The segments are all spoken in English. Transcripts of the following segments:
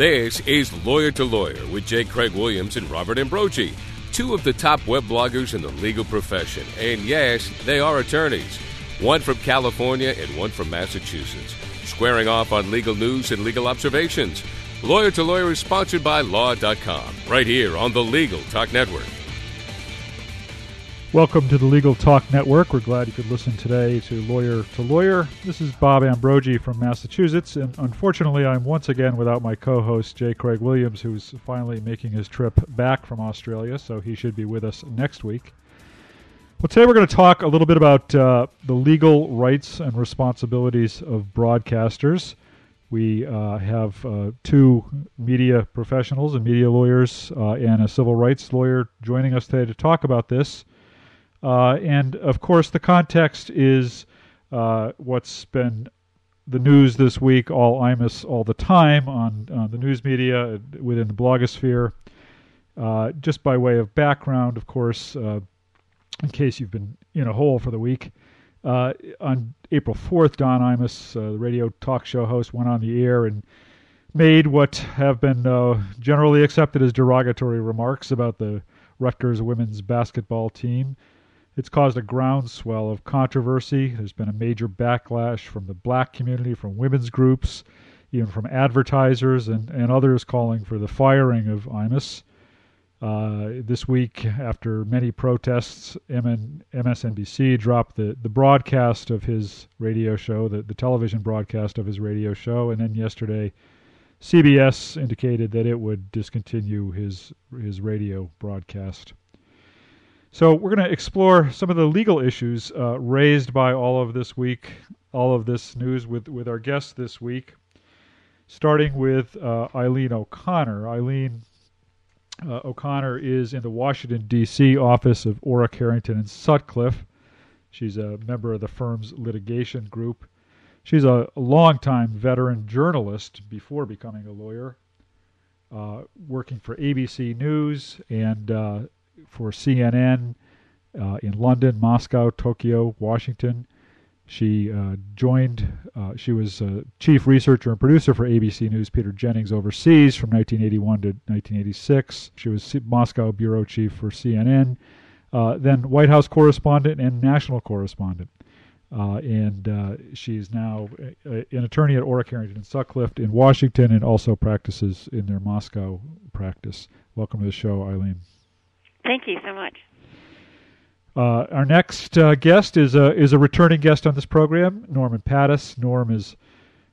This is Lawyer to Lawyer with J. Craig Williams and Robert Ambrogi, two of the top web bloggers in the legal profession. And yes, they are attorneys, one from California and one from Massachusetts, squaring off on legal news and legal observations. Lawyer to Lawyer is sponsored by Law.com, right here on the Legal Talk Network. Welcome to the Legal Talk Network. We're glad you could listen today to Lawyer to Lawyer. This is Bob Ambrogi from Massachusetts, and unfortunately, I'm once again without my co host, J. Craig Williams, who's finally making his trip back from Australia, so he should be with us next week. Well, today we're going to talk a little bit about uh, the legal rights and responsibilities of broadcasters. We uh, have uh, two media professionals and media lawyers uh, and a civil rights lawyer joining us today to talk about this. Uh, and of course, the context is uh, what's been the news this week, all IMUS all the time on, on the news media within the blogosphere. Uh, just by way of background, of course, uh, in case you've been in a hole for the week, uh, on April 4th, Don Imus, uh, the radio talk show host, went on the air and made what have been generally accepted as derogatory remarks about the Rutgers women's basketball team. It's caused a groundswell of controversy. There's been a major backlash from the black community, from women's groups, even from advertisers and, and others calling for the firing of Imus. Uh, this week, after many protests, MN, MSNBC dropped the, the broadcast of his radio show, the, the television broadcast of his radio show, and then yesterday, CBS indicated that it would discontinue his his radio broadcast. So we're going to explore some of the legal issues uh, raised by all of this week, all of this news with, with our guests this week, starting with uh, Eileen O'Connor. Eileen uh, O'Connor is in the Washington, D.C. office of Orrick, Herrington, and Sutcliffe. She's a member of the firm's litigation group. She's a longtime veteran journalist before becoming a lawyer, uh, working for ABC News and uh, for CNN uh, in London, Moscow, Tokyo, Washington. She uh, joined, uh, she was chief researcher and producer for ABC News Peter Jennings overseas from 1981 to 1986. She was Moscow bureau chief for CNN, uh, then White House correspondent and national correspondent. Uh, and uh, she's now an attorney at Orrick, Herrington, and Sutcliffe in Washington and also practices in their Moscow practice. Welcome to the show, Eileen. Thank you so much. Uh, our next uh, guest is a is a returning guest on this program, Norman Pattis. Norm is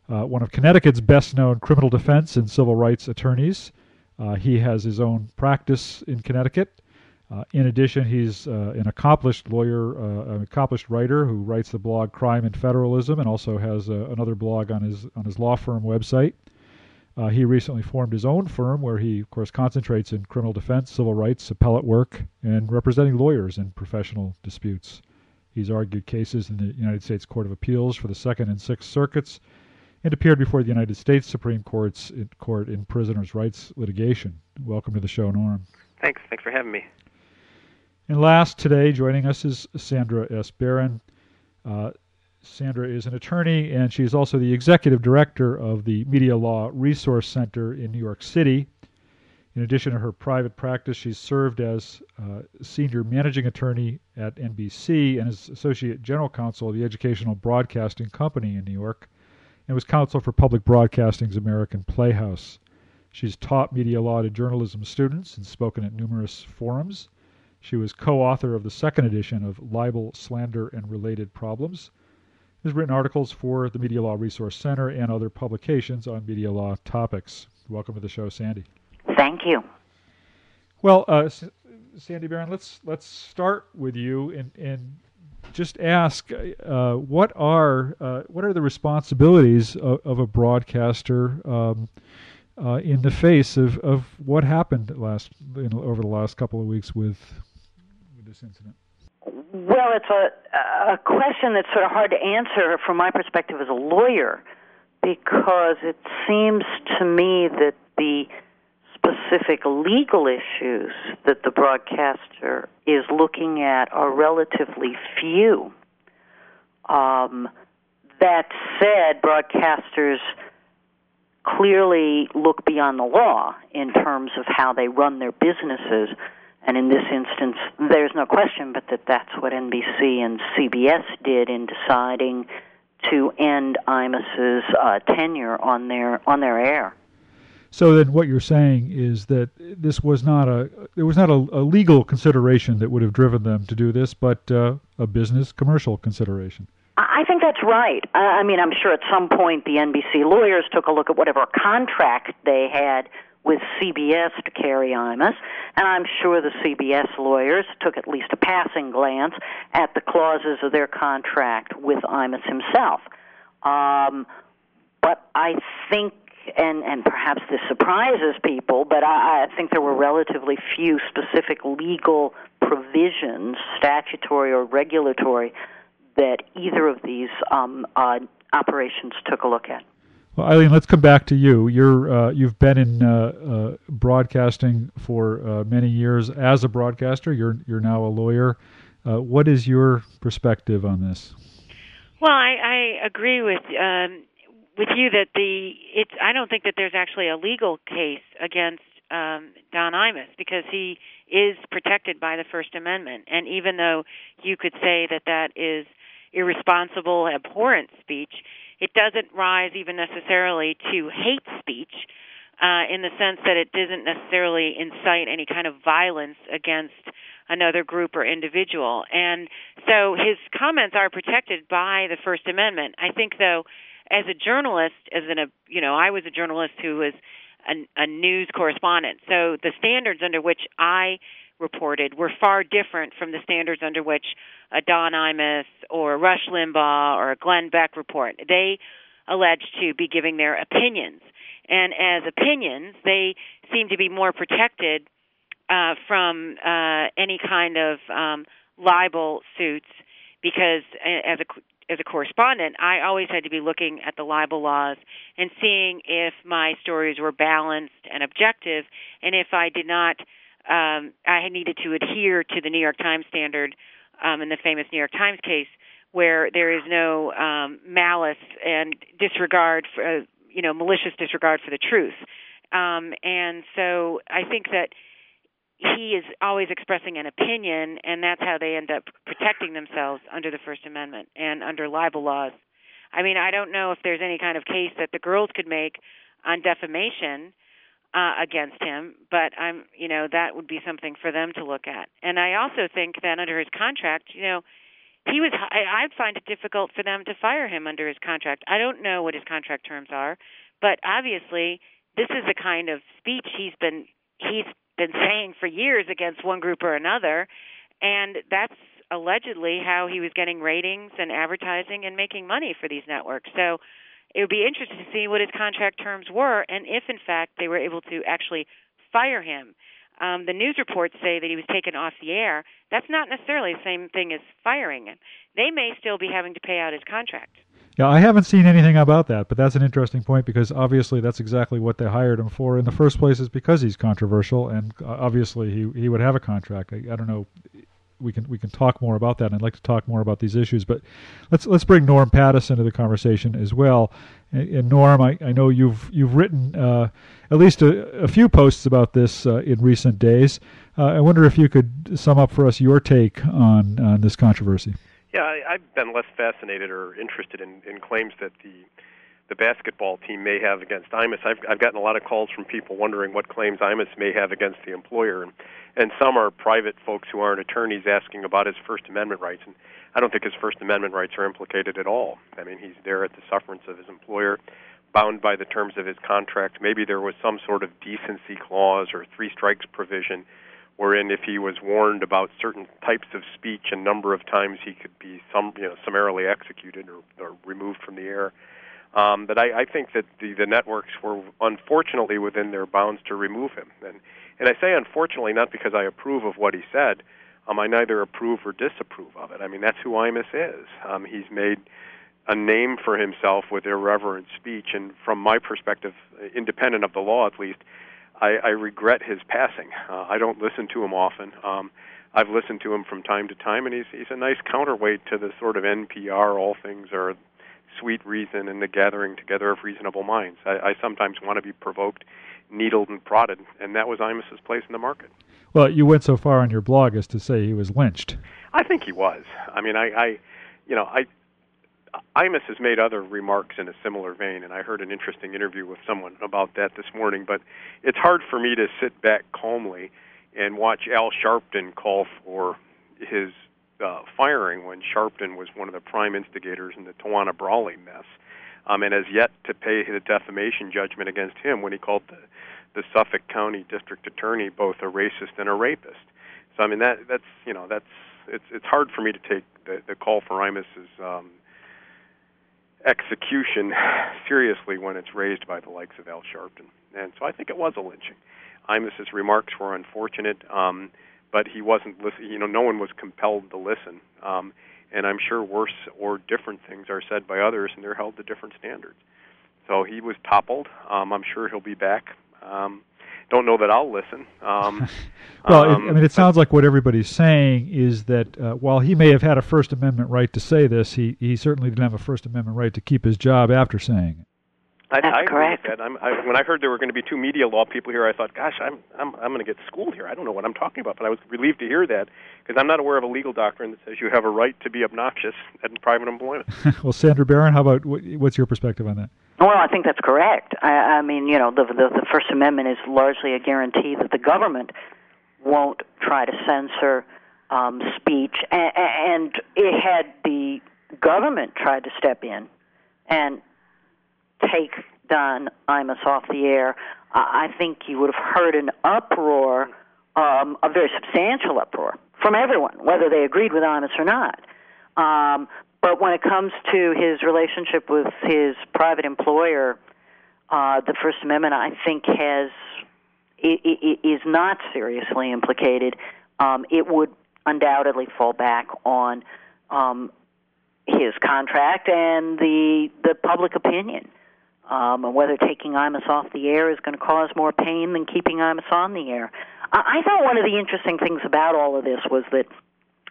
uh, one of Connecticut's best known criminal defense and civil rights attorneys. Uh, he has his own practice in Connecticut. Uh, in addition, he's uh, an accomplished lawyer, an accomplished writer who writes the blog Crime and Federalism, and also has another blog on his on his law firm website. Uh, he recently formed his own firm where he, of course, concentrates in criminal defense, civil rights, appellate work, and representing lawyers in professional disputes. He's argued cases in the United States Court of Appeals for the Second and Sixth Circuits and appeared before the United States Supreme Court's in Court in prisoners' rights litigation. Welcome to the show, Norm. Thanks. Thanks for having me. And last today, joining us is Sandra S. Baron. Uh, Sandra is an attorney, and she is also the executive director of the Media Law Resource Center in New York City. In addition to her private practice, she's served as uh, senior managing attorney at NBC and is associate general counsel of the Educational Broadcasting Company in New York, and was counsel for Public Broadcasting's American Playhouse. She's taught media law to journalism students and spoken at numerous forums. She was co author of the second edition of Libel, Slander, and Related Problems has written articles for the Media Law Resource Center and other publications on media law topics. Welcome to the show, Sandy. Thank you. Well, uh, Sandy Baron, let's let's start with you and and just ask uh, what are uh, what are the responsibilities of, of a broadcaster um, uh, in the face of, of what happened last you know, over the last couple of weeks with with this incident. Well, it's a a question that's sort of hard to answer from my perspective as a lawyer, because it seems to me that the specific legal issues that the broadcaster is looking at are relatively few. Um, that said, broadcasters clearly look beyond the law in terms of how they run their businesses. And in this instance, there's no question but that that's what NBC and CBS did in deciding to end Imus's uh, tenure on their on their air. So then, what you're saying is that this was not a there was not a, a legal consideration that would have driven them to do this, but uh, a business commercial consideration. I think that's right. I mean, I'm sure at some point the NBC lawyers took a look at whatever contract they had with CBS to carry Imus, and I'm sure the CBS lawyers took at least a passing glance at the clauses of their contract with Imus himself. Um, but I think and and perhaps this surprises people, but I, I think there were relatively few specific legal provisions, statutory or regulatory, that either of these um, uh, operations took a look at. Well, Eileen, let's come back to you. You're uh, you've been in uh, uh broadcasting for uh, many years as a broadcaster. You're you're now a lawyer. Uh, what is your perspective on this? Well, I, I agree with um, with you that the it's I don't think that there's actually a legal case against um, Don Imus because he is protected by the First Amendment, and even though you could say that that is irresponsible, abhorrent speech, it doesn't rise even necessarily to hate speech. Uh, in the sense that it doesn't necessarily incite any kind of violence against another group or individual. And so his comments are protected by the First Amendment. I think, though, as a journalist, as in a you know, I was a journalist who was a, a news correspondent. So the standards under which I reported were far different from the standards under which a Don Imus or a Rush Limbaugh or a Glenn Beck report. They alleged to be giving their opinions, and as opinions, they seem to be more protected uh, from uh, any kind of um, libel suits because as a as a correspondent, I always had to be looking at the libel laws and seeing if my stories were balanced and objective, and if I did not, um, I needed to adhere to the New York Times standard um, in the famous New York Times case, where there is no um, malice and disregard for, uh, you know, malicious disregard for the truth. Um, and so I think that he is always expressing an opinion, and that's how they end up protecting themselves under the First Amendment and under libel laws. I mean, I don't know if there's any kind of case that the girls could make on defamation uh, against him, but I'm, you know, that would be something for them to look at. And I also think that under his contract, you know, he was. I, I find it difficult for them to fire him under his contract. I don't know what his contract terms are, but obviously, this is the kind of speech he's been he's been saying for years against one group or another, and that's allegedly how he was getting ratings and advertising and making money for these networks. So it would be interesting to see what his contract terms were and if, in fact, they were able to actually fire him. Um, the news reports say that he was taken off the air. That's not necessarily the same thing as firing him. They may still be having to pay out his contract. Yeah, I haven't seen anything about that, but that's an interesting point because obviously that's exactly what they hired him for in the first place is because he's controversial and uh, obviously he he would have a contract. I, I don't know we can we can talk more about that. And I'd like to talk more about these issues, but let's let's bring Norm Pattis into the conversation as well. And, and Norm, I, I know you've you've written uh, at least a, a, few posts about this uh, in recent days. Uh, I wonder if you could sum up for us your take on on this controversy. Yeah, I, I've been less fascinated or interested in, in claims that the the basketball team may have against Imus. I've, I've gotten a lot of calls from people wondering what claims Imus may have against the employer, and, and some are private folks who aren't attorneys asking about his First Amendment rights. And I don't think his First Amendment rights are implicated at all. I mean, he's there at the sufferance of his employer, bound by the terms of his contract. Maybe there was some sort of decency clause or three strikes provision wherein if he was warned about certain types of speech and number of times he could be some you know summarily executed or, or removed from the air. Um, but I, I think that the, the networks were unfortunately within their bounds to remove him, and and I say unfortunately not because I approve of what he said. Um, I neither approve or disapprove of it. I mean that's who Imus is. Um, he's made a name for himself with irreverent speech, and from my perspective, independent of the law at least, I, I regret his passing. Uh, I don't listen to him often. Um, I've listened to him from time to time, and he's he's a nice counterweight to the sort of NPR all things are sweet reason and the gathering together of reasonable minds. I, I sometimes want to be provoked, needled, and prodded, and that was Imus's place in the market. Well, you went so far on your blog as to say he was lynched. I think he was. I mean, I, I you know, I Imus has made other remarks in a similar vein, and I heard an interesting interview with someone about that this morning. But it's hard for me to sit back calmly and watch Al Sharpton call for his uh, firing when Sharpton was one of the prime instigators in the Tawana Brawley mess, um, and has yet to pay the defamation judgment against him when he called the, the Suffolk County District Attorney both a racist and a rapist. So I mean that that's you know that's it's it's hard for me to take the, the call for Imus's um, execution seriously when it's raised by the likes of Al Sharpton. And so I think it was a lynching. Imus's remarks were unfortunate, um, but he wasn't listening. You know, no one was compelled to listen. Um, and I'm sure worse or different things are said by others, and they're held to different standards. So he was toppled. Um, I'm sure he'll be back. Um, don't know that I'll listen. Um, well, um, it, I mean, it sounds like what everybody's saying is that uh, while he may have had a First Amendment right to say this, he he certainly didn't have a First Amendment right to keep his job after saying it. I, That's I correct. Agree that. I'm, I, when I heard there were going to be two media law people here, I thought, "Gosh, I'm I'm I'm going to get schooled here. I don't know what I'm talking about." But I was relieved to hear that because I'm not aware of a legal doctrine that says you have a right to be obnoxious in private employment. well, Sandra Baron, how about what's your perspective on that? Well, I think that's correct. I, I mean, you know, the, the the First Amendment is largely a guarantee that the government won't try to censor um, speech, and, and it had the government tried to step in and take Don Imus off the air, I think you would have heard an uproar, um, a very substantial uproar from everyone, whether they agreed with Imus or not. Um, but when it comes to his relationship with his private employer, uh, the First Amendment, I think, has is not seriously implicated. Um, it would undoubtedly fall back on um, his contract and the the public opinion um, and whether taking Imus off the air is going to cause more pain than keeping Imus on the air. I, I thought one of the interesting things about all of this was that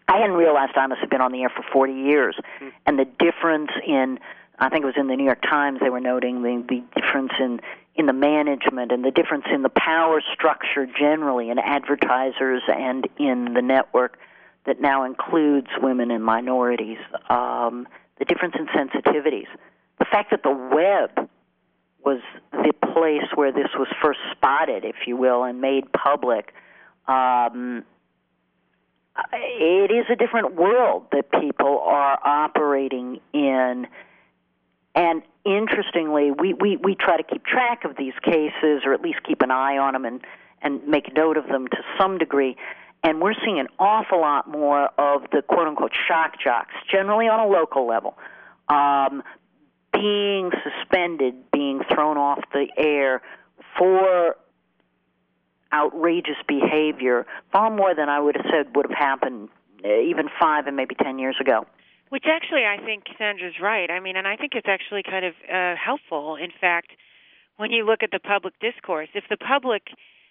I hadn't realized Imus had been on the air for 40 years, mm-hmm. and the difference in I think it was in the New York Times they were noting the, the difference in in the management and the difference in the power structure generally in advertisers and in the network that now includes women and minorities. Um, the difference in sensitivities, the fact that the web was the place where this was first spotted, if you will, and made public. Um, it is a different world that people are operating in. And interestingly, we, we, we try to keep track of these cases, or at least keep an eye on them and, and make note of them to some degree. And we're seeing an awful lot more of the quote unquote shock jocks, generally on a local level, um, being suspended, being thrown off the air for outrageous behavior, far more than I would have said would have happened uh, even five and maybe ten years ago. Which actually, I think Sandra's right. I mean, and I think it's actually kind of uh, helpful. In fact, when you look at the public discourse, if the public,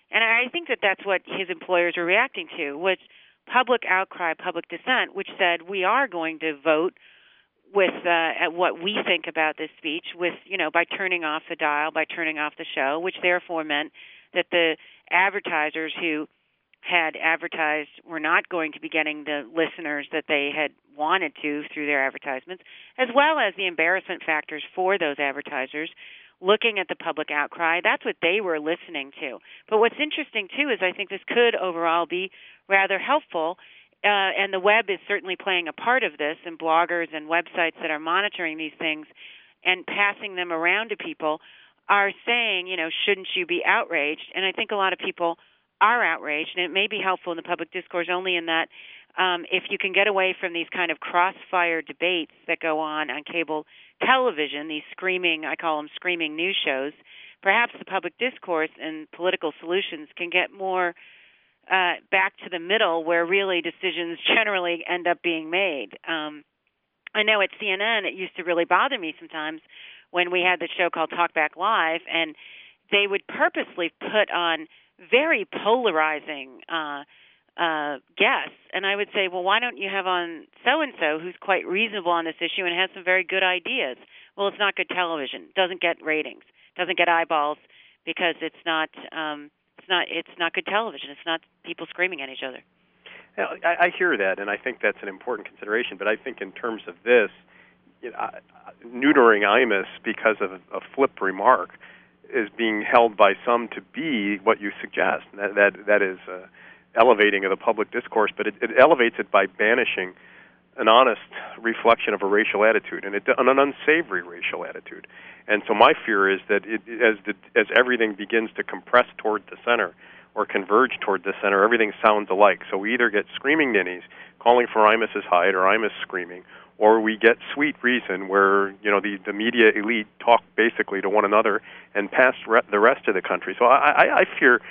and I think that that's what his employers are reacting to, was public outcry, public dissent, which said we are going to vote with uh, at what we think about this speech with you know by turning off the dial by turning off the show which therefore meant that the advertisers who had advertised were not going to be getting the listeners that they had wanted to through their advertisements as well as the embarrassment factors for those advertisers looking at the public outcry. That's what they were listening to. But what's interesting too is i think this could overall be rather helpful uh, and the web is certainly playing a part of this, and bloggers and websites that are monitoring these things and passing them around to people are saying, you know, shouldn't you be outraged? And I think a lot of people are outraged, and it may be helpful in the public discourse only in that um, if you can get away from these kind of crossfire debates that go on on cable television, these screaming, I call them screaming news shows, perhaps the public discourse and political solutions can get more uh, back to the middle where really decisions generally end up being made. Um, I know at CNN it used to really bother me sometimes when we had the show called Talkback Live, and they would purposely put on very polarizing uh, uh, guests, and I would say, well, why don't you have on so and so who's quite reasonable on this issue and has some very good ideas? well, it's not good television. Doesn't get ratings. Doesn't get eyeballs because it's not um, it's not it's not good television. It's not people screaming at each other. I, I hear that, and I think that's an important consideration. But I think in terms of this, you know, neutering Imus because of a flip remark is being held by some to be what you suggest. That that, that is uh, elevating of the public discourse, but it, it elevates it by banishing an honest reflection of a racial attitude and it, an unsavory racial attitude. And so my fear is that it, as the, as everything begins to compress toward the center or converge toward the center, everything sounds alike. So we either get screaming ninnies calling for Imus's hide or Imus screaming, or we get sweet reason where you know the the media elite talk basically to one another and pass re- the rest of the country. So I, I, I fear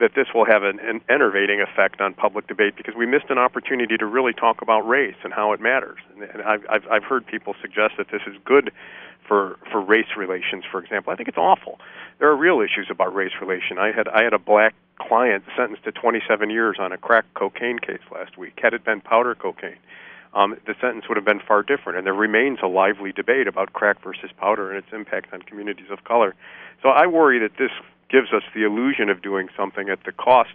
that this will have an, an enervating effect on public debate because we missed an opportunity to really talk about race and how it matters. And I've, I've, I've heard people suggest that this is good for for race relations, for example. I think it's awful. There are real issues about race relation. I had I had a black client sentenced to 27 years on a crack cocaine case last week. Had it been powder cocaine, um, the sentence would have been far different. And there remains a lively debate about crack versus powder and its impact on communities of color. So I worry that this gives us the illusion of doing something at the cost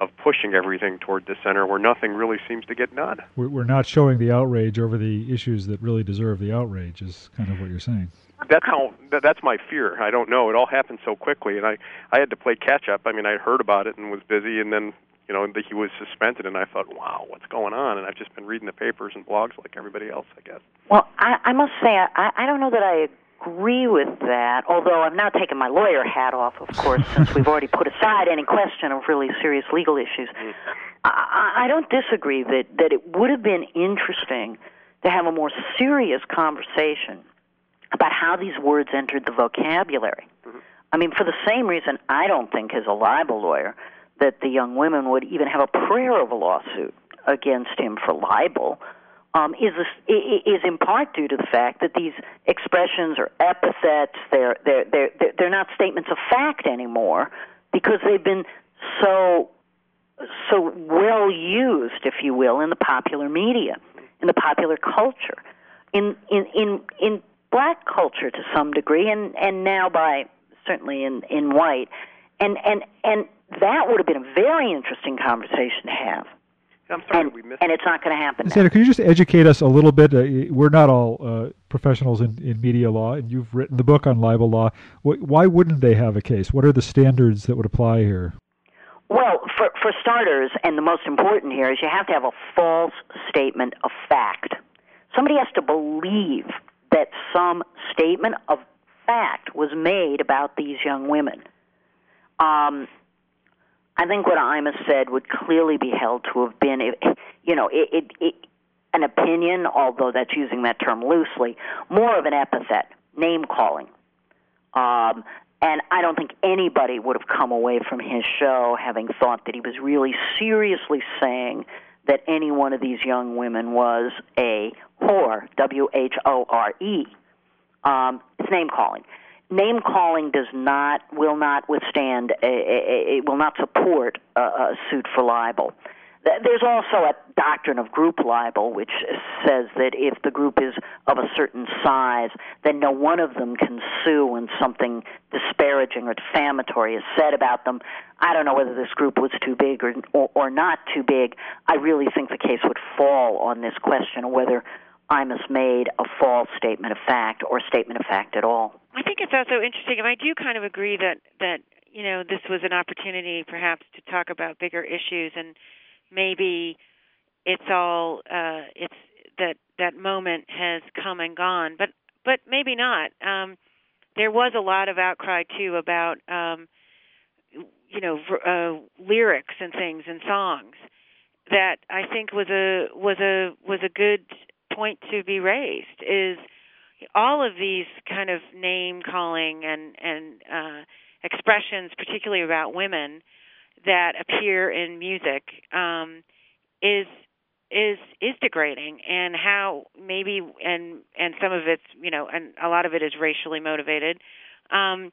of pushing everything toward the center where nothing really seems to get done. We're not showing the outrage over the issues that really deserve the outrage, is kind of what you're saying. That's how. That's my fear. I don't know. It all happened so quickly, and I I had to play catch up. I mean, I heard about it and was busy, and then you know he was suspended, and I thought, wow, what's going on? And I've just been reading the papers and blogs like everybody else, I guess. Well, I, I must say, I, I don't know that I agree with that, although I'm not taking my lawyer hat off, of course, since we've already put aside any question of really serious legal issues. I, I don't disagree that, that it would have been interesting to have a more serious conversation about how these words entered the vocabulary. Mm-hmm. I mean, for the same reason, I don't think, as a libel lawyer, that the young women would even have a prayer of a lawsuit against him for libel um, is a, is in part due to the fact that these expressions are epithets. They're they're they're they're not statements of fact anymore because they've been so so well used, if you will, in the popular media, in the popular culture, in in in in black culture to some degree, and and now by certainly in in white, and and and that would have been a very interesting conversation to have. I'm sorry and, we missed. And it's not going to happen. Sandra, could you just educate us a little bit? Uh, we're not all uh, professionals in, in media law, and you've written the book on libel law. Why wouldn't they have a case? What are the standards that would apply here? Well, for, for starters, and the most important here is you have to have a false statement of fact. Somebody has to believe that some statement of fact was made about these young women. Um, I think what Imus said would clearly be held to have been, you know, it, it, it, an opinion, although that's using that term loosely, more of an epithet, name calling. Um, and I don't think anybody would have come away from his show having thought that he was really seriously saying that any one of these young women was a whore, W H O R E. Um, it's name calling name calling does not will not withstand a will not support a, a suit for libel. There's also a doctrine of group libel, which says that if the group is of a certain size, then no one of them can sue when something disparaging or defamatory is said about them. I don't know whether this group was too big or, or, or not too big. I really think the case would fall on this question of whether Imus made a false statement of fact or statement of fact at all. I think it's also interesting, and I do kind of agree that that you know this was an opportunity perhaps to talk about bigger issues, and maybe it's all uh, it's that that moment has come and gone, but but maybe not. Um, there was a lot of outcry too about um, you know uh, lyrics and things and songs that I think was a was a was a good point to be raised is all of these kind of name calling and and uh, expressions, particularly about women, that appear in music, um, is is is degrading, and how maybe and and some of it's you know, and a lot of it is racially motivated. Um,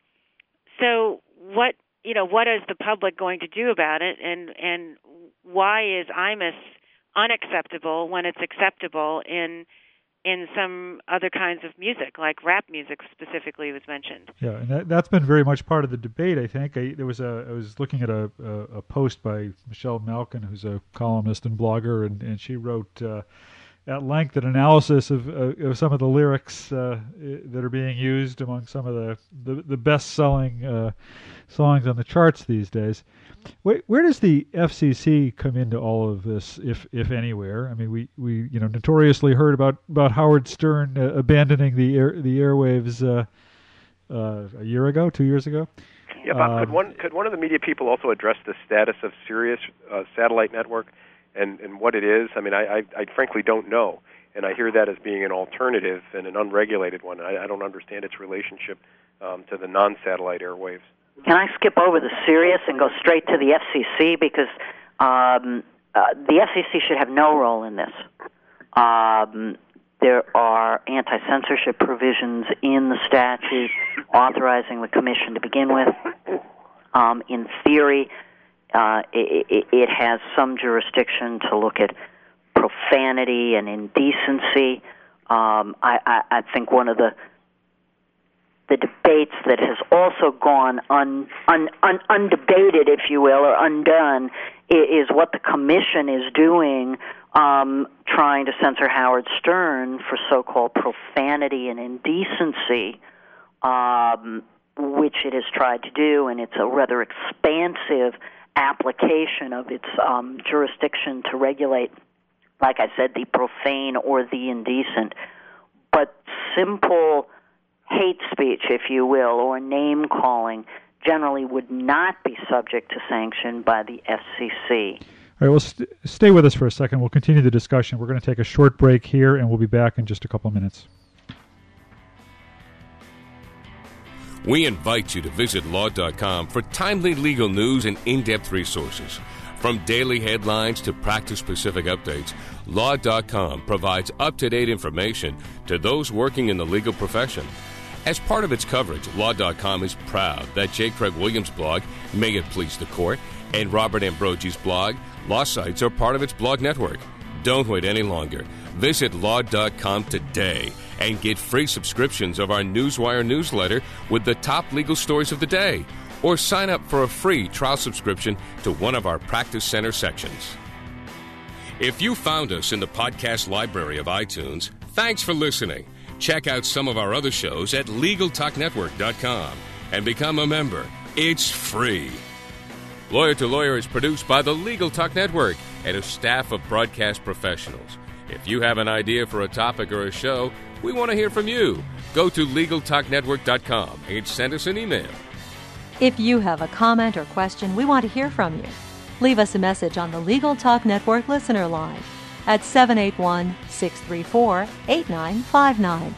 so what you know, what is the public going to do about it, and and why is Imus unacceptable when it's acceptable in in some other kinds of music, like rap music specifically was mentioned. Yeah, and that, that's been very much part of the debate. I think I, there was a I was looking at a, a, a post by Michelle Malkin, who's a columnist and blogger, and, and she wrote. Uh, at length an analysis of, uh, of some of the lyrics uh, that are being used among some of the the, the best selling uh, songs on the charts these days. Where, where, does the FCC come into all of this, if if anywhere? I mean, we, we you know notoriously heard about, about Howard Stern uh, abandoning the air, the airwaves uh, uh, a year ago, two years ago. Yeah, Bob, um, could one could one of the media people also address the status of Sirius satellite network? and and what it is. I mean, I, I I frankly don't know, and I hear that as being an alternative and an unregulated one. I, I don't understand its relationship um, to the non-satellite airwaves. Can I skip over the Sirius and go straight to the FCC because um, uh, the FCC should have no role in this. Um, there are anti-censorship provisions in the statute authorizing the commission to begin with. Um, in theory, uh, it, it has some jurisdiction to look at profanity and indecency. Um, I, I, I think one of the the debates that has also gone un, un, un, undebated, if you will, or undone, is, what the commission is doing, um, trying to censor Howard Stern for so-called profanity and indecency, um, which it has tried to do, and it's a rather expansive application of its um, jurisdiction to regulate, like I said, the profane or the indecent. But simple hate speech, if you will, or name calling generally would not be subject to sanction by the FCC. All right, well, st- stay with us for a second. We'll continue the discussion. We're going to take a short break here, and we'll be back in just a couple of minutes. We invite you to visit law.com for timely legal news and in depth resources. From daily headlines to practice specific updates, Law.com provides up to date information to those working in the legal profession. As part of its coverage, Law.com is proud that J. Craig Williams' blog, May It Please the Court, and Robert Ambrogi's blog, Law Sites, are part of its blog network. Don't wait any longer. Visit law.com today and get free subscriptions of our Newswire newsletter with the top legal stories of the day. Or sign up for a free trial subscription to one of our Practice Center sections. If you found us in the podcast library of iTunes, thanks for listening. Check out some of our other shows at LegalTalkNetwork.com and become a member. It's free. Lawyer to Lawyer is produced by the Legal Talk Network and a staff of broadcast professionals. If you have an idea for a topic or a show, we want to hear from you. Go to LegalTalkNetwork.com and send us an email. If you have a comment or question, we want to hear from you. Leave us a message on the Legal Talk Network listener line at 781 634 8959.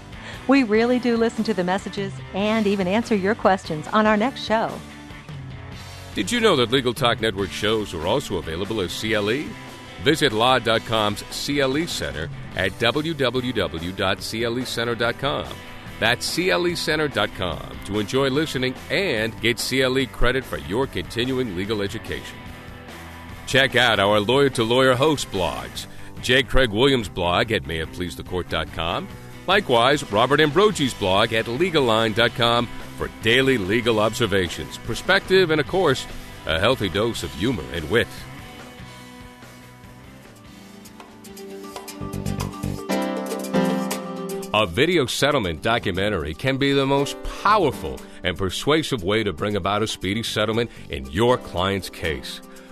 We really do listen to the messages and even answer your questions on our next show. Did you know that Legal Talk Network shows are also available as CLE? Visit law.com's CLE Center at www.clecenter.com. That's clecenter.com to enjoy listening and get CLE credit for your continuing legal education. Check out our Lawyer to Lawyer host blogs. J. Craig Williams' blog at mayitpleasethecourt.com. Likewise, Robert Ambrogi's blog at legalline.com for daily legal observations, perspective, and of course, a healthy dose of humor and wit. A video settlement documentary can be the most powerful and persuasive way to bring about a speedy settlement in your client's case.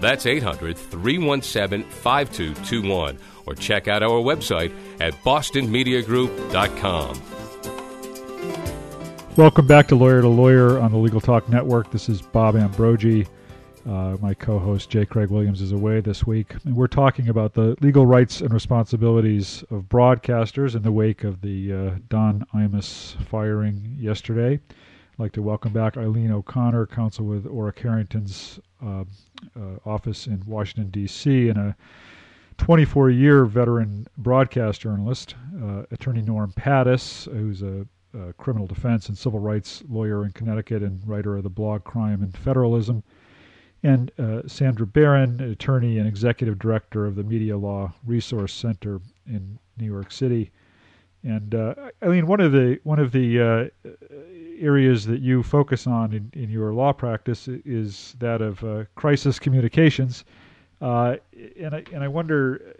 That's 800 317 5221. Or check out our website at bostonmediagroup.com. Welcome back to Lawyer to Lawyer on the Legal Talk Network. This is Bob Ambrogi. Uh, my co host, J. Craig Williams, is away this week. And we're talking about the legal rights and responsibilities of broadcasters in the wake of the uh, Don Imus firing yesterday. Like to welcome back Eileen O'Connor, counsel with Orrick Herrington's uh, uh office in Washington, D.C., and a 24 year veteran broadcast journalist, uh, attorney Norm Pattis, who's a uh, criminal defense and civil rights lawyer in Connecticut and writer of the blog Crime and Federalism, and uh, Sandra Baron, attorney and executive director of the Media Law Resource Center in New York City. And uh, I mean, one of the one of the uh, areas that you focus on in, in your law practice is that of uh, crisis communications. Uh, and I and I wonder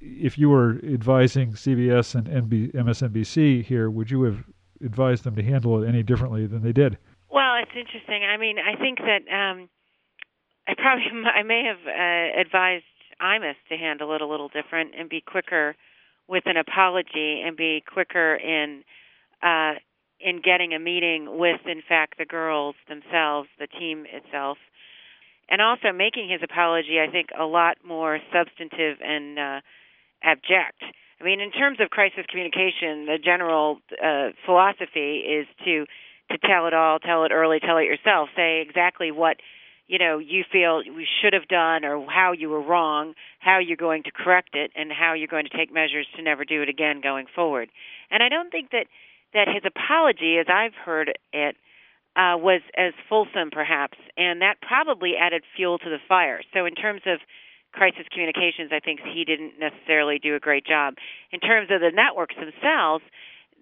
if you were advising CBS and NB, MSNBC here, would you have advised them to handle it any differently than they did? Well, it's interesting. I mean, I think that um, I probably I may have uh, advised Imus to handle it a little different and be quicker with an apology and be quicker in uh, in getting a meeting with, in fact, the girls themselves, the team itself, and also making his apology, I think, a lot more substantive and uh, abject. I mean, in terms of crisis communication, the general uh, philosophy is to to tell it all, tell it early, tell it yourself, say exactly what you know you feel we should have done or how you were wrong, how you're going to correct it, and how you're going to take measures to never do it again going forward. And I don't think that that his apology, as I've heard it, uh, was as fulsome, perhaps, and that probably added fuel to the fire. So, in terms of crisis communications, I think he didn't necessarily do a great job. In terms of the networks themselves,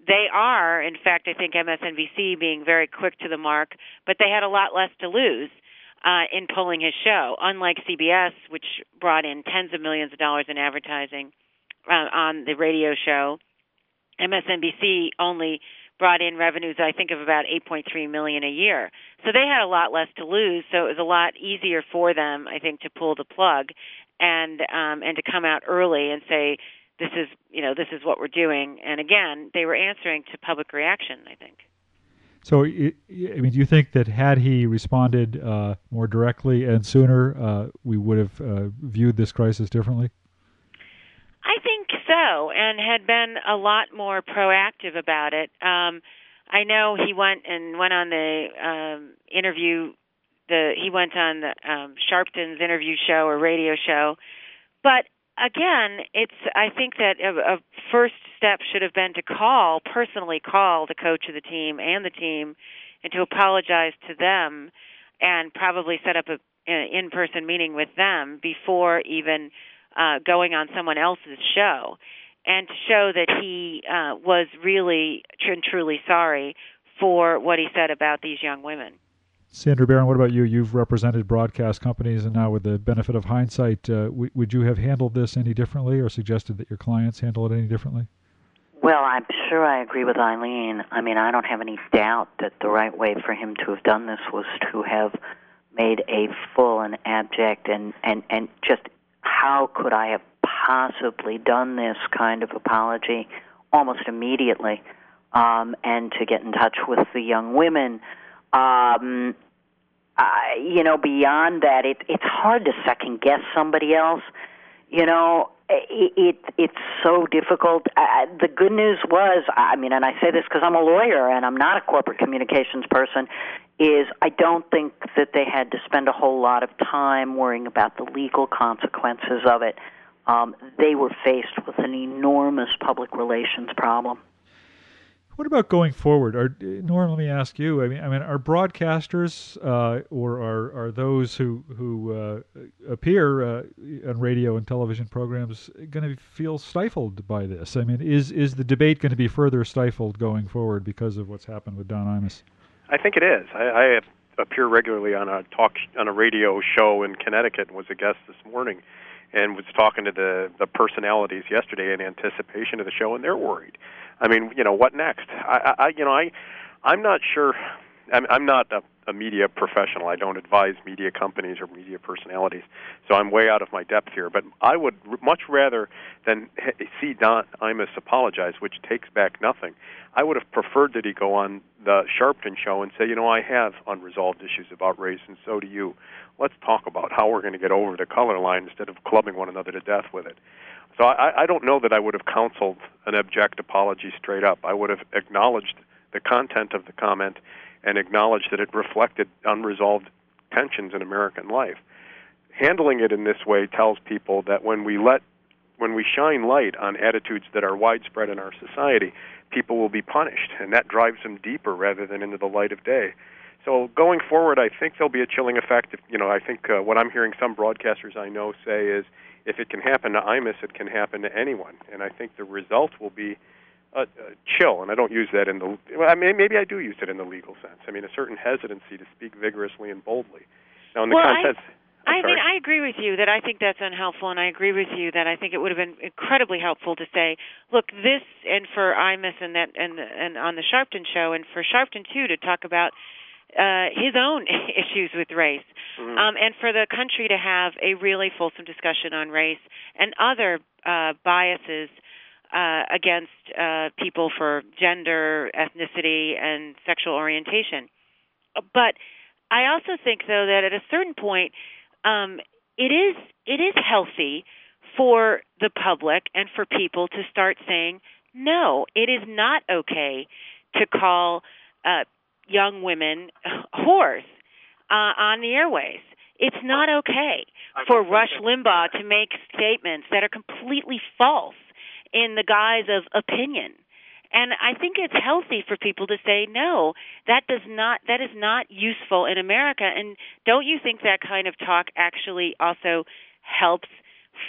they are, in fact, I think MSNBC being very quick to the mark, but they had a lot less to lose uh, in pulling his show, unlike CBS, which brought in tens of millions of dollars in advertising uh, on the radio show. MSNBC only brought in revenues I think of about 8.3 million a year. So they had a lot less to lose, so it was a lot easier for them I think to pull the plug and um and to come out early and say this is, you know, this is what we're doing. And again, they were answering to public reaction, I think. So, I mean, do you think that had he responded uh, more directly and sooner, uh, we would have uh, viewed this crisis differently? So, and had been a lot more proactive about it. Um, I know he went and went on the um, interview. The he went on the um, Sharpton's interview show or radio show, but again, it's I think that a, a first step should have been to call personally call the coach of the team and the team, and to apologize to them, and probably set up a in-person meeting with them before even uh, going on someone else's show, and to show that he uh, was really tr- and truly sorry for what he said about these young women. Sandra Baron, what about you? You've represented broadcast companies, and now with the benefit of hindsight, uh, w- would you have handled this any differently, or suggested that your clients handle it any differently? Well, I'm sure I agree with Eileen. I mean, I don't have any doubt that the right way for him to have done this was to have made a full and abject and and and just how could I have possibly done this kind of apology almost immediately, um, and to get in touch with the young women. Um, I, you know, beyond that, it, it's hard to second guess somebody else. You know, it, it it's so difficult. Uh, the good news was, I mean, and I say this because I'm a lawyer and I'm not a corporate communications person, is I don't think that they had to spend a whole lot of time worrying about the legal consequences of it. Um, they were faced with an enormous public relations problem. What about going forward? Are, Norm, let me ask you. I mean, I mean, are broadcasters uh, or are are those who who uh, appear uh, on radio and television programs going to feel stifled by this? I mean, is is the debate going to be further stifled going forward because of what's happened with Don Imus? I think it is. I, I appear regularly on a talk on a radio show in Connecticut. And was a guest this morning, and was talking to the the personalities yesterday in anticipation of the show, and they're worried I mean, you know, what next? I, I you know, I, I'm not sure. I'm, I'm not a, a media professional. I don't advise media companies or media personalities, so I'm way out of my depth here. But I would much rather than see Don Imus apologize, which takes back nothing. I would have preferred that he go on the Sharpton show and say, you know, I have unresolved issues about race, and so do you. Let's talk about how we're going to get over the color line instead of clubbing one another to death with it. So I, I don't know that I would have counseled an abject apology straight up. I would have acknowledged the content of the comment and acknowledged that it reflected unresolved tensions in American life. Handling it in this way tells people that when we let when we shine light on attitudes that are widespread in our society, people will be punished, and that drives them deeper rather than into the light of day. So going forward, I think there'll be a chilling effect. If, you know, I think uh, what I'm hearing some broadcasters I know say is, if it can happen to Imus, it can happen to anyone, and I think the result will be a, a chill. And I don't use that in the. Well, I mean, maybe I do use it in the legal sense. I mean, a certain hesitancy to speak vigorously and boldly. Now, in the well, context. I- I mean, I agree with you that I think that's unhelpful, and I agree with you that I think it would have been incredibly helpful to say, look, this, and for Imus and that, and and on the Sharpton show, and for Sharpton too, to talk about uh, his own issues with race, Mhm. um, and for the country to have a really fulsome discussion on race and other uh, biases uh, against uh, people for gender, ethnicity, and sexual orientation. But I also think, though, that at a certain point, um, it is it is healthy for the public and for people to start saying, no, it is not okay to call uh, young women whores uh, on the airways. It's not okay for Rush Limbaugh to make statements that are completely false in the guise of opinion. And I think it's healthy for people to say no, that does not that is not useful in America and don't you think that kind of talk actually also helps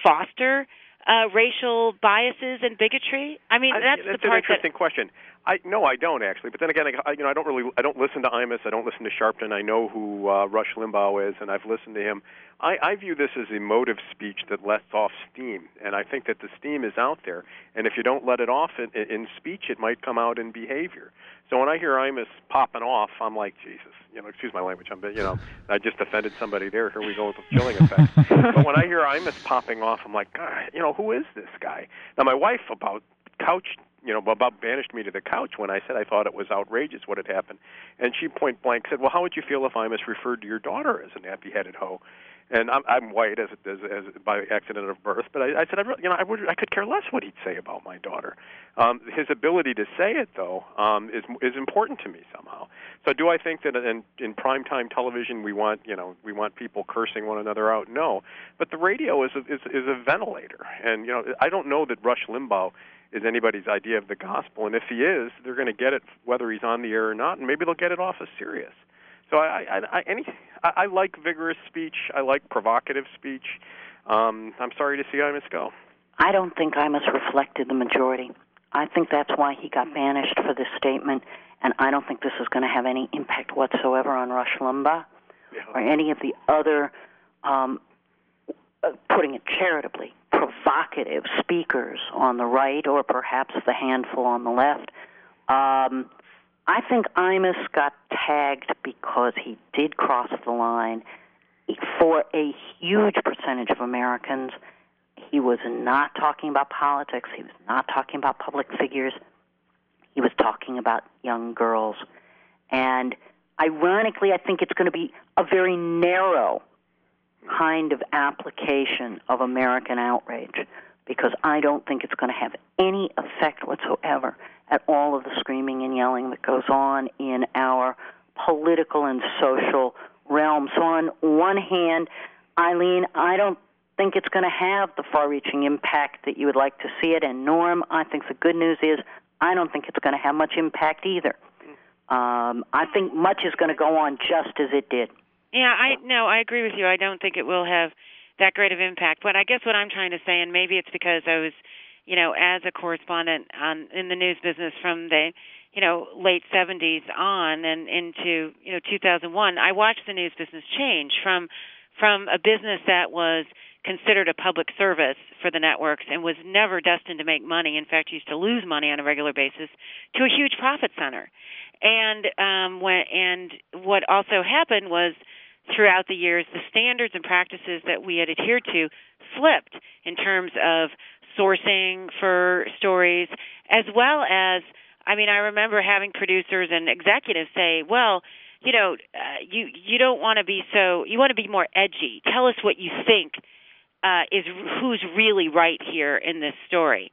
foster uh racial biases and bigotry? I mean, I- that's that's the an part that interesting question. I no, I don't actually. But then again, I, you know, I don't really, I don't listen to Imus. I don't listen to Sharpton. I know who uh, Rush Limbaugh is, and I've listened to him. I, I view this as emotive speech that lets off steam, and I think that the steam is out there. And if you don't let it off in, in speech, it might come out in behavior. So when I hear Imus popping off, I'm like, Jesus, you know, excuse my language. I'm, you know, I just offended somebody there. Here we go with the chilling effect. but when I hear Imus popping off, I'm like, God, you know, who is this guy? Now my wife about couch you know, about banished me to the couch when I said I thought it was outrageous what had happened. And she point blank said, "Well, how would you feel if Imus referred to your daughter as a nappy-headed hoe?" And I'm, I'm white as, as, as by accident of birth, but I, I said, I, re- you know, I would, I could care less what he'd say about my daughter. Um, his ability to say it, though, um, is is important to me somehow. So, do I think that in in primetime television we want, you know, we want people cursing one another out? No, but the radio is a, is is a ventilator, and you know, I don't know that Rush Limbaugh is anybody's idea of the gospel. And if he is, they're going to get it whether he's on the air or not, and maybe they'll get it off as serious. So I, I, I any, I, I like vigorous speech. I like provocative speech. Um, I'm sorry to see Imus go. I don't think Imus reflected the majority. I think that's why he got banished for this statement, and I don't think this is going to have any impact whatsoever on Rush Limbaugh or any of the other, um, uh, putting it charitably, provocative speakers on the right or perhaps the handful on the left. Um, I think Imus got tagged because he did cross the line. For a huge percentage of Americans, he was not talking about politics. He was not talking about public figures. He was talking about young girls. And ironically, I think it's going to be a very narrow kind of application of American outrage because I don't think it's going to have any effect whatsoever at all of the screaming and yelling that goes on in our political and social realm. So, on one hand, Eileen, I don't think it's going to have the far reaching impact that you would like to see it. And, Norm, I think the good news is I don't think it's going to have much impact either. Um, I think much is going to go on just as it did. Yeah, I no, I agree with you. I don't think it will have that great of impact. But I guess what I'm trying to say, and maybe it's because I was, you know, as a correspondent on in the news business from the, you know, late 70s on and into you know 2001, I watched the news business change from from a business that was considered a public service for the networks and was never destined to make money. In fact, used to lose money on a regular basis to a huge profit center. And um, when and what also happened was throughout the years, the standards and practices that we had adhered to slipped in terms of sourcing for stories, as well as, I mean, I remember having producers and executives say, well, you know, uh, you you don't want to be so you want to be more edgy. Tell us what you think uh, is who's really right here in this story.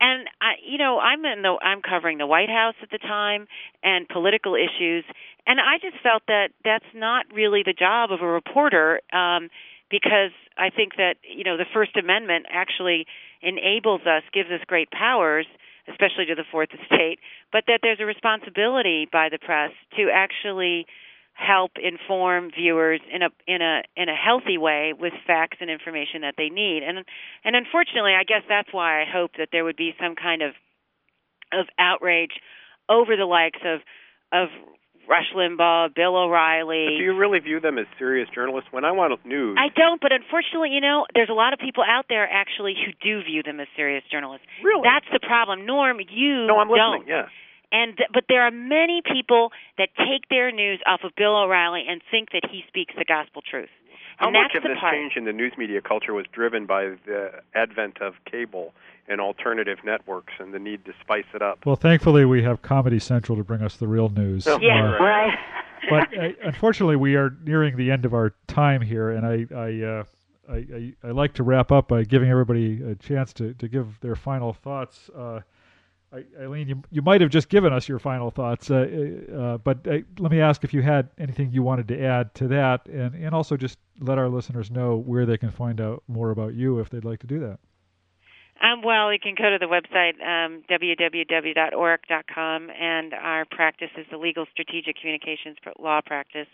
And I, you know, I'm in the I'm covering the White House at the time and political issues, and I just felt that that's not really the job of a reporter, um, because I think that you know the First Amendment actually enables us, gives us great powers, especially to the fourth estate, but that there's a responsibility by the press to actually help inform viewers in a in a in a healthy way with facts and information that they need. And and unfortunately, I guess that's why I hope that there would be some kind of of outrage over the likes of of Rush Limbaugh, Bill O'Reilly. But do you really view them as serious journalists? When I want news, I don't. But unfortunately, you know, there's a lot of people out there actually who do view them as serious journalists. Really? That's the problem. Norm, you no, I'm don't. listening. Yeah. And but there are many people that take their news off of Bill O'Reilly and think that he speaks the gospel truth. How and much of this part. change in the news media culture was driven by the advent of cable and alternative networks and the need to spice it up? Well, thankfully, we have Comedy Central to bring us the real news. Oh, Yeah, Uh, Right. but uh, unfortunately, we are nearing the end of our time here, and I I, uh, I I I like to wrap up by giving everybody a chance to, to give their final thoughts. Eileen, you you might have just given us your final thoughts, uh, uh, but uh, let me ask if you had anything you wanted to add to that, and and also just let our listeners know where they can find out more about you if they'd like to do that. Um, well, you can go to the website um, www.oric.com, and our practice is the Legal Strategic Communications Law Practice.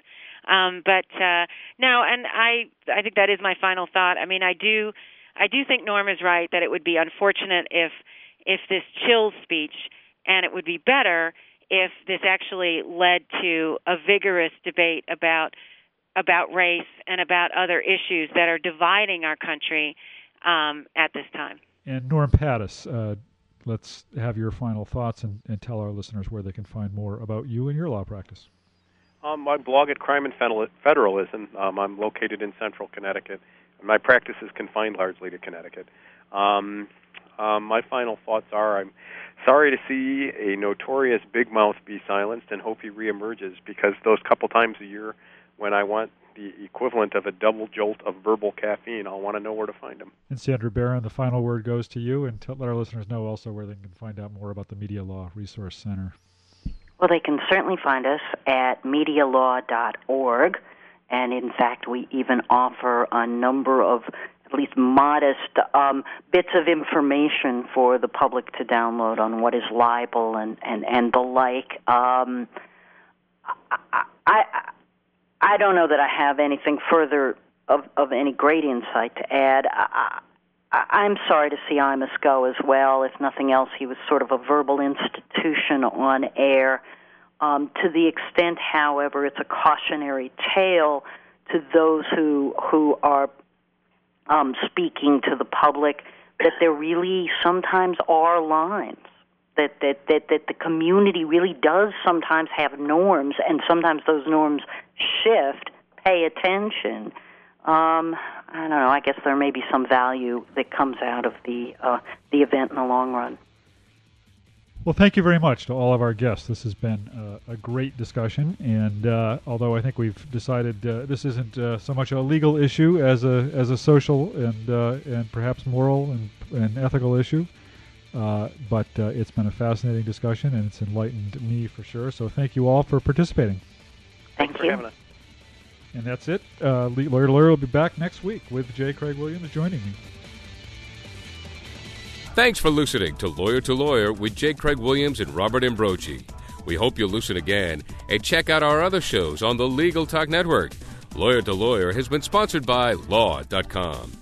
Um, but uh, no, and I I think that is my final thought. I mean, I do I do think Norm is right that it would be unfortunate if if this chills speech, and it would be better if this actually led to a vigorous debate about about race and about other issues that are dividing our country um, at this time. And Norm Pattis, uh, let's have your final thoughts and, and tell our listeners where they can find more about you and your law practice. Um, my blog at Crime and Federalism. Um, I'm located in Central Connecticut. and My practice is confined largely to Connecticut. Um, um, my final thoughts are: I'm sorry to see a notorious big mouth be silenced, and hope he reemerges. Because those couple times a year when I want the equivalent of a double jolt of verbal caffeine, I'll want to know where to find him. And Sandra Baron, the final word goes to you, and tell, let our listeners know also where they can find out more about the Media Law Resource Center. Well, they can certainly find us at medialaw.org. And in fact, we even offer a number of at least modest um, bits of information for the public to download on what is libel and, and, and the like. Um, I, I, I don't know that I have anything further of, of any great insight to add. I, I, I'm sorry to see Imus go as well. If nothing else, he was sort of a verbal institution on air. Um, to the extent, however, it's a cautionary tale to those who who are um, speaking to the public that there really sometimes are lines that, that that that the community really does sometimes have norms, and sometimes those norms shift. Pay attention. Um, I don't know. I guess there may be some value that comes out of the uh, the event in the long run. Well, thank you very much to all of our guests. This has been uh, a great discussion, and uh, although I think we've decided uh, this isn't uh, so much a legal issue as a as a social and uh, and perhaps moral and, and ethical issue, uh, but it's been a fascinating discussion and it's enlightened me for sure. So thank you all for participating. Thank for you. And that's it. Uh, Lawyer to Lawyer will be back next week with J. Craig Williams joining me. Thanks for listening to Lawyer to Lawyer with J. Craig Williams and Robert Ambrogi. We hope you'll listen again and check out our other shows on the Legal Talk Network. Lawyer to Lawyer has been sponsored by Law.com.